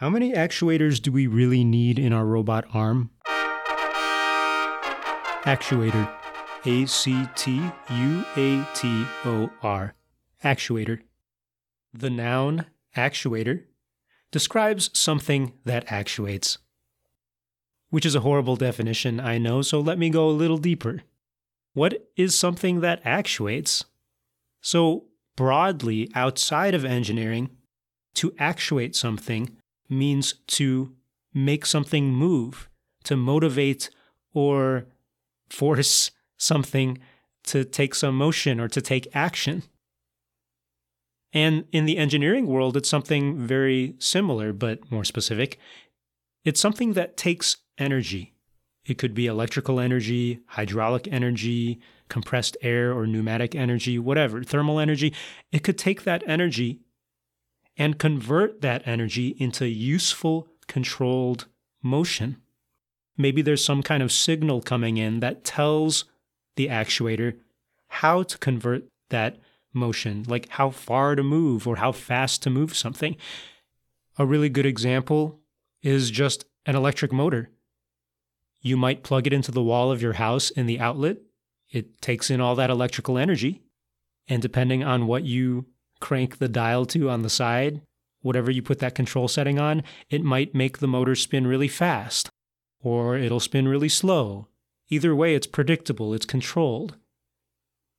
How many actuators do we really need in our robot arm? Actuator. A C T U A T O R. Actuator. The noun actuator describes something that actuates. Which is a horrible definition, I know, so let me go a little deeper. What is something that actuates? So, broadly, outside of engineering, to actuate something means to make something move, to motivate or force something to take some motion or to take action. And in the engineering world, it's something very similar, but more specific. It's something that takes energy. It could be electrical energy, hydraulic energy, compressed air or pneumatic energy, whatever, thermal energy. It could take that energy and convert that energy into useful, controlled motion. Maybe there's some kind of signal coming in that tells the actuator how to convert that motion, like how far to move or how fast to move something. A really good example is just an electric motor. You might plug it into the wall of your house in the outlet. It takes in all that electrical energy. And depending on what you crank the dial to on the side, whatever you put that control setting on, it might make the motor spin really fast or it'll spin really slow. Either way, it's predictable, it's controlled.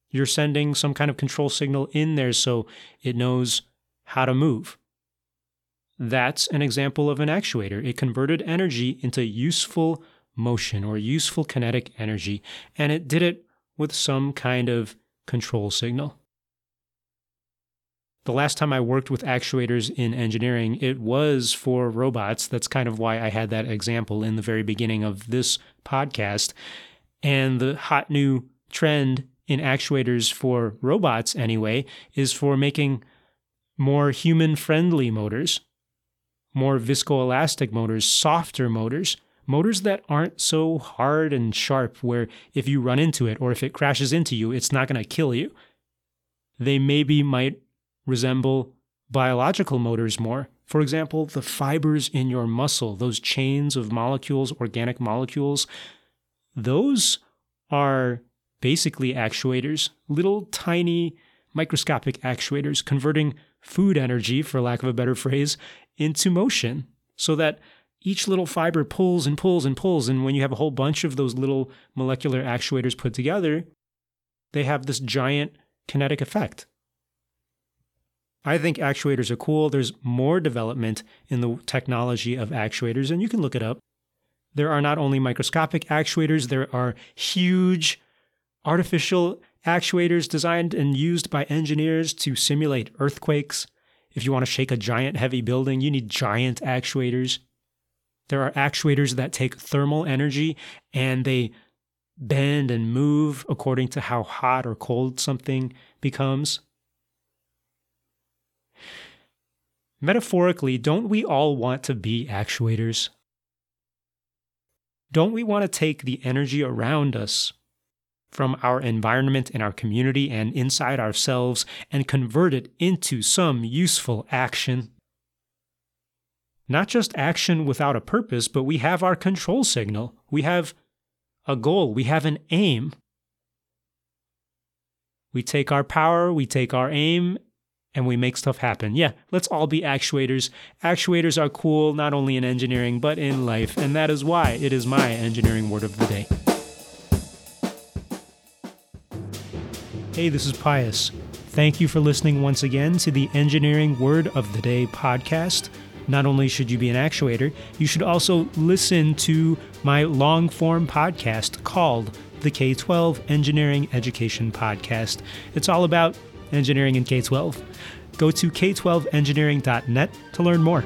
You're sending some kind of control signal in there so it knows how to move. That's an example of an actuator. It converted energy into useful motion or useful kinetic energy, and it did it with some kind of control signal. The last time I worked with actuators in engineering, it was for robots. That's kind of why I had that example in the very beginning of this podcast. And the hot new trend in actuators for robots, anyway, is for making more human friendly motors, more viscoelastic motors, softer motors, motors that aren't so hard and sharp where if you run into it or if it crashes into you, it's not going to kill you. They maybe might resemble biological motors more. For example, the fibers in your muscle, those chains of molecules, organic molecules, those are basically actuators, little tiny microscopic actuators converting food energy, for lack of a better phrase, into motion so that each little fiber pulls and pulls and pulls. And when you have a whole bunch of those little molecular actuators put together, they have this giant kinetic effect. I think actuators are cool. There's more development in the technology of actuators, and you can look it up. There are not only microscopic actuators, there are huge artificial actuators designed and used by engineers to simulate earthquakes. If you want to shake a giant heavy building, you need giant actuators. There are actuators that take thermal energy and they bend and move according to how hot or cold something becomes. Metaphorically, don't we all want to be actuators? Don't we want to take the energy around us from our environment and our community and inside ourselves and convert it into some useful action? Not just action without a purpose, but we have our control signal. We have a goal. We have an aim. We take our power, we take our aim, and we make stuff happen. Yeah, let's all be actuators. Actuators are cool not only in engineering, but in life, and that is why it is my engineering word of the day. Hey, this is Pius. Thank you for listening once again to the Engineering Word of the Day podcast. Not only should you be an actuator, you should also listen to my long form podcast called the K 12 Engineering Education Podcast. It's all about engineering in K 12. Go to k12engineering.net to learn more.